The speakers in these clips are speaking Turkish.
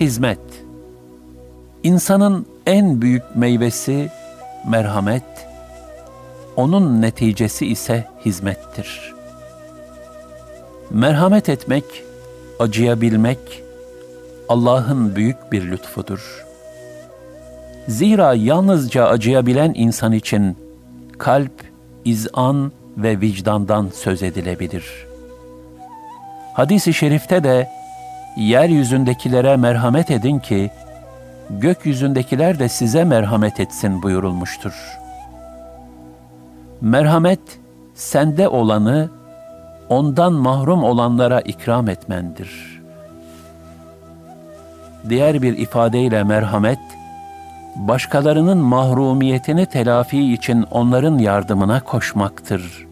Hizmet İnsanın en büyük meyvesi merhamet, onun neticesi ise hizmettir. Merhamet etmek, acıyabilmek Allah'ın büyük bir lütfudur. Zira yalnızca acıyabilen insan için kalp, izan ve vicdandan söz edilebilir. Hadis-i şerifte de yeryüzündekilere merhamet edin ki, gökyüzündekiler de size merhamet etsin buyurulmuştur. Merhamet, sende olanı, ondan mahrum olanlara ikram etmendir. Diğer bir ifadeyle merhamet, başkalarının mahrumiyetini telafi için onların yardımına koşmaktır.''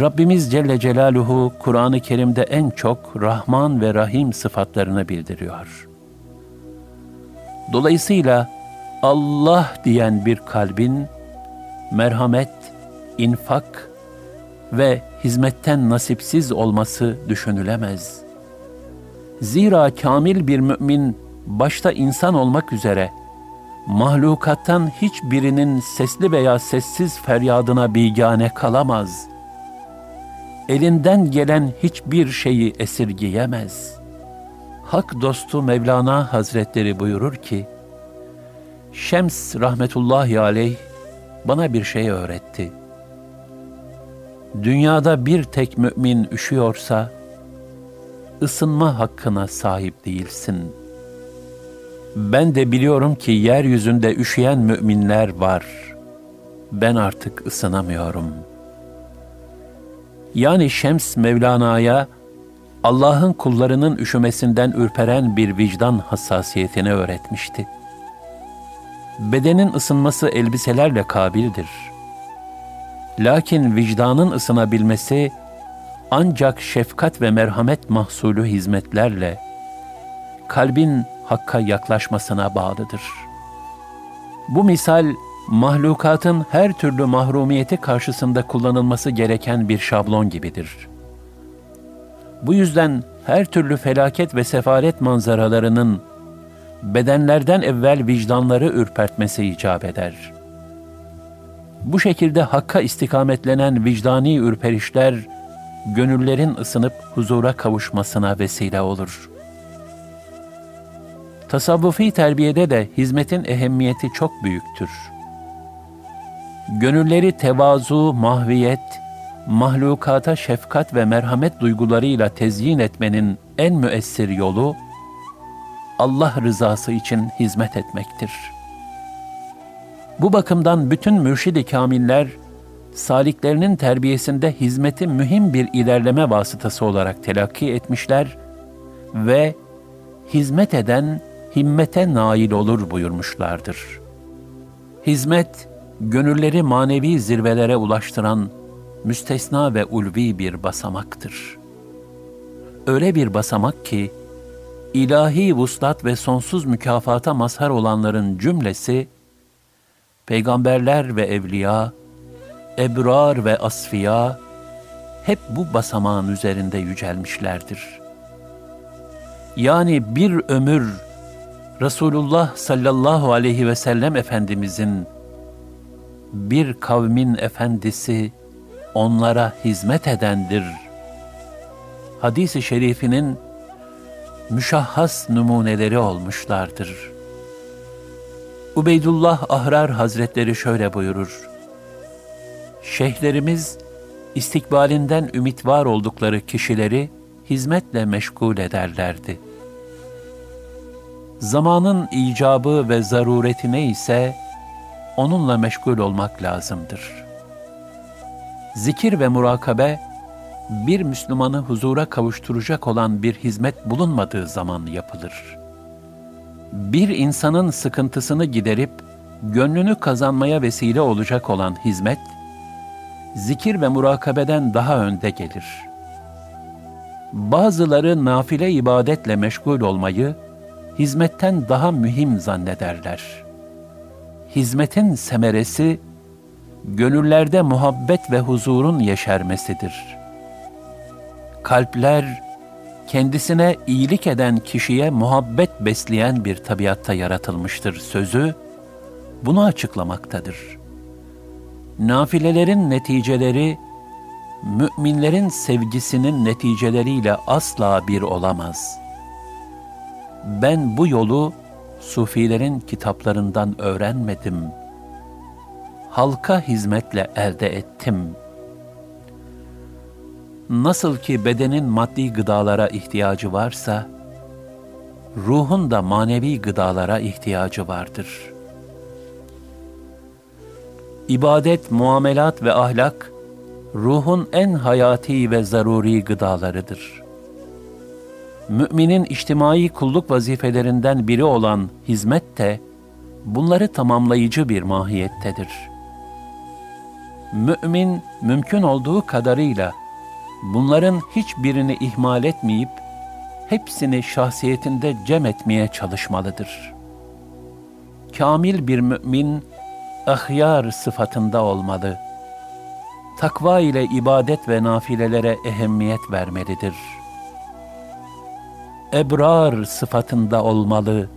Rabbimiz Celle Celaluhu Kur'an-ı Kerim'de en çok Rahman ve Rahim sıfatlarını bildiriyor. Dolayısıyla Allah diyen bir kalbin merhamet, infak ve hizmetten nasipsiz olması düşünülemez. Zira kamil bir mümin başta insan olmak üzere mahlukattan hiçbirinin sesli veya sessiz feryadına bigane kalamaz.'' Elinden gelen hiçbir şeyi esirgeyemez. Hak dostu Mevlana Hazretleri buyurur ki, Şems rahmetullahi aleyh bana bir şey öğretti. Dünyada bir tek mümin üşüyorsa, ısınma hakkına sahip değilsin. Ben de biliyorum ki yeryüzünde üşüyen müminler var. Ben artık ısınamıyorum.'' Yani Şems Mevlana'ya Allah'ın kullarının üşümesinden ürperen bir vicdan hassasiyetini öğretmişti. Bedenin ısınması elbiselerle kabildir. Lakin vicdanın ısınabilmesi ancak şefkat ve merhamet mahsulü hizmetlerle kalbin hakka yaklaşmasına bağlıdır. Bu misal mahlukatın her türlü mahrumiyeti karşısında kullanılması gereken bir şablon gibidir. Bu yüzden her türlü felaket ve sefaret manzaralarının bedenlerden evvel vicdanları ürpertmesi icap eder. Bu şekilde hakka istikametlenen vicdani ürperişler, gönüllerin ısınıp huzura kavuşmasına vesile olur. Tasavvufi terbiyede de hizmetin ehemmiyeti çok büyüktür.'' Gönülleri tevazu, mahviyet, mahlukata şefkat ve merhamet duygularıyla tezyin etmenin en müessir yolu, Allah rızası için hizmet etmektir. Bu bakımdan bütün mürşid-i kamiller, saliklerinin terbiyesinde hizmeti mühim bir ilerleme vasıtası olarak telakki etmişler ve hizmet eden himmete nail olur buyurmuşlardır. Hizmet, gönülleri manevi zirvelere ulaştıran müstesna ve ulvi bir basamaktır. Öyle bir basamak ki, ilahi vuslat ve sonsuz mükafata mazhar olanların cümlesi, peygamberler ve evliya, ebrar ve asfiya, hep bu basamağın üzerinde yücelmişlerdir. Yani bir ömür Resulullah sallallahu aleyhi ve sellem Efendimizin bir kavmin efendisi onlara hizmet edendir. Hadis-i şerifinin müşahhas numuneleri olmuşlardır. Ubeydullah Ahrar Hazretleri şöyle buyurur. Şeyhlerimiz istikbalinden ümit var oldukları kişileri hizmetle meşgul ederlerdi. Zamanın icabı ve zaruretine ise onunla meşgul olmak lazımdır. Zikir ve murakabe, bir Müslümanı huzura kavuşturacak olan bir hizmet bulunmadığı zaman yapılır. Bir insanın sıkıntısını giderip, gönlünü kazanmaya vesile olacak olan hizmet, zikir ve murakabeden daha önde gelir. Bazıları nafile ibadetle meşgul olmayı, hizmetten daha mühim zannederler.'' Hizmetin semeresi, gönüllerde muhabbet ve huzurun yeşermesidir. Kalpler, kendisine iyilik eden kişiye muhabbet besleyen bir tabiatta yaratılmıştır sözü, bunu açıklamaktadır. Nafilelerin neticeleri, müminlerin sevgisinin neticeleriyle asla bir olamaz. Ben bu yolu sufilerin kitaplarından öğrenmedim. Halka hizmetle elde ettim. Nasıl ki bedenin maddi gıdalara ihtiyacı varsa, ruhun da manevi gıdalara ihtiyacı vardır. İbadet, muamelat ve ahlak, ruhun en hayati ve zaruri gıdalarıdır.'' Müminin içtimai kulluk vazifelerinden biri olan hizmet de bunları tamamlayıcı bir mahiyettedir. Mümin mümkün olduğu kadarıyla bunların hiçbirini ihmal etmeyip hepsini şahsiyetinde cem etmeye çalışmalıdır. Kamil bir mümin ahyar sıfatında olmalı. Takva ile ibadet ve nafilelere ehemmiyet vermelidir.'' Ebrar sıfatında olmalı.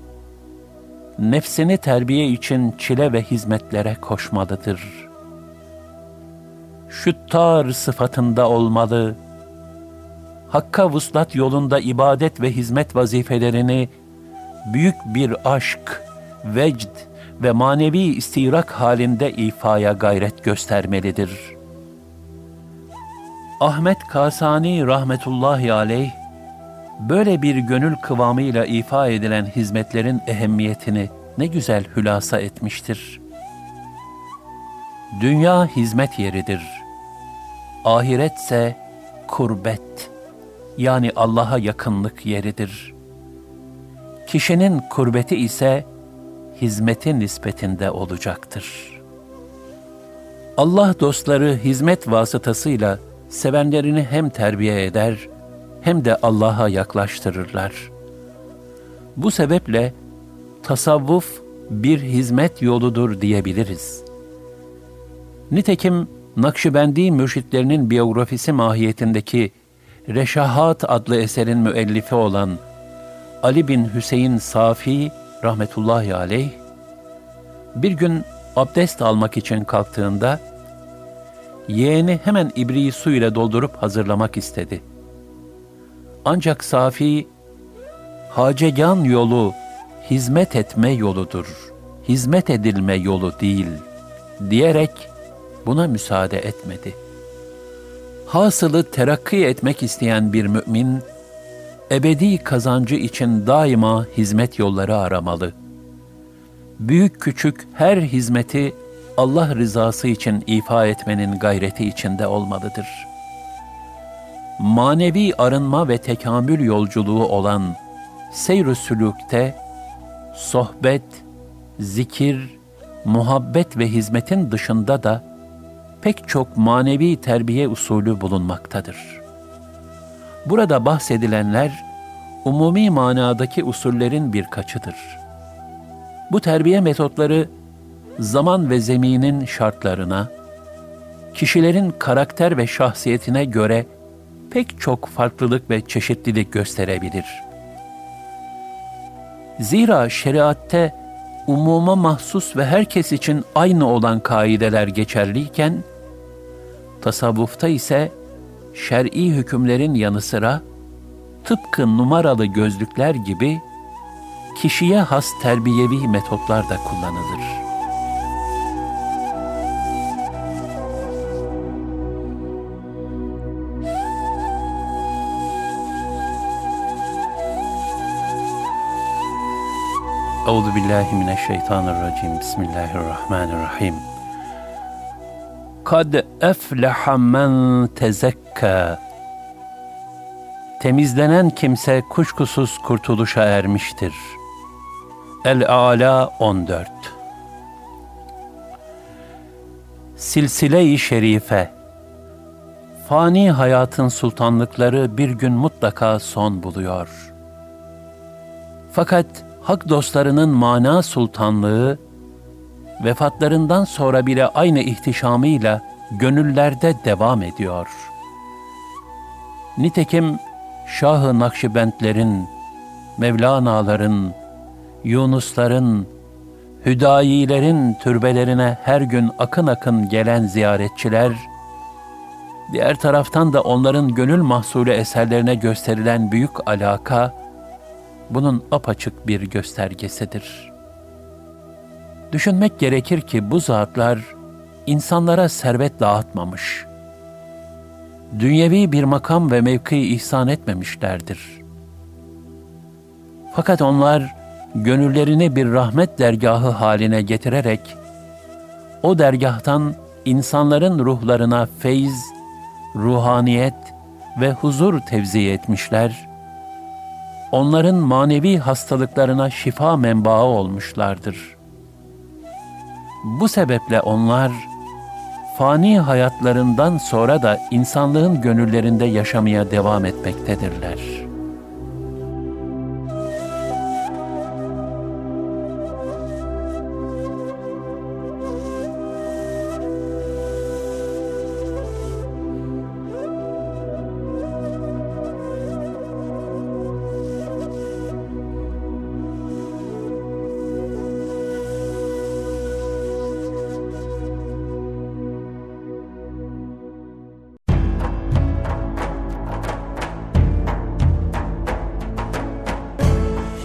Nefsini terbiye için çile ve hizmetlere koşmalıdır. Şüttar sıfatında olmalı. Hakka vuslat yolunda ibadet ve hizmet vazifelerini büyük bir aşk, vecd ve manevi istirak halinde ifaya gayret göstermelidir. Ahmet Kasani rahmetullahi aleyh böyle bir gönül kıvamıyla ifa edilen hizmetlerin ehemmiyetini ne güzel hülasa etmiştir. Dünya hizmet yeridir. Ahiretse kurbet yani Allah'a yakınlık yeridir. Kişinin kurbeti ise hizmeti nispetinde olacaktır. Allah dostları hizmet vasıtasıyla sevenlerini hem terbiye eder hem de Allah'a yaklaştırırlar. Bu sebeple tasavvuf bir hizmet yoludur diyebiliriz. Nitekim Nakşibendi mürşitlerinin biyografisi mahiyetindeki Reşahat adlı eserin müellifi olan Ali bin Hüseyin Safi rahmetullahi aleyh bir gün abdest almak için kalktığında yeğeni hemen ibriği su ile doldurup hazırlamak istedi.'' Ancak safi, hacegan yolu hizmet etme yoludur, hizmet edilme yolu değil diyerek buna müsaade etmedi. Hasılı terakki etmek isteyen bir mümin, ebedi kazancı için daima hizmet yolları aramalı. Büyük küçük her hizmeti Allah rızası için ifa etmenin gayreti içinde olmalıdır.'' Manevi arınma ve tekamül yolculuğu olan seyr-ü sülükte sohbet, zikir, muhabbet ve hizmetin dışında da pek çok manevi terbiye usulü bulunmaktadır. Burada bahsedilenler umumi manadaki usullerin birkaçıdır. Bu terbiye metotları zaman ve zeminin şartlarına, kişilerin karakter ve şahsiyetine göre pek çok farklılık ve çeşitlilik gösterebilir. Zira şeriatte umuma mahsus ve herkes için aynı olan kaideler geçerliyken, tasavvufta ise şer'i hükümlerin yanı sıra tıpkı numaralı gözlükler gibi kişiye has terbiyevi metotlar da kullanılır. Euzu billahi mineşşeytanirracim. Bismillahirrahmanirrahim. Kad efleha men tezekka. Temizlenen kimse kuşkusuz kurtuluşa ermiştir. El-Ala 14 Silsile-i Şerife Fani hayatın sultanlıkları bir gün mutlaka son buluyor. Fakat hak dostlarının mana sultanlığı, vefatlarından sonra bile aynı ihtişamıyla gönüllerde devam ediyor. Nitekim Şah-ı Nakşibendlerin, Mevlana'ların, Yunusların, Hüdayilerin türbelerine her gün akın akın gelen ziyaretçiler, diğer taraftan da onların gönül mahsulü eserlerine gösterilen büyük alaka, bunun apaçık bir göstergesidir. Düşünmek gerekir ki bu zatlar insanlara servet dağıtmamış, dünyevi bir makam ve mevki ihsan etmemişlerdir. Fakat onlar gönüllerini bir rahmet dergahı haline getirerek o dergahtan insanların ruhlarına feyz, ruhaniyet ve huzur tevzi etmişler onların manevi hastalıklarına şifa menbaı olmuşlardır. Bu sebeple onlar, fani hayatlarından sonra da insanlığın gönüllerinde yaşamaya devam etmektedirler.''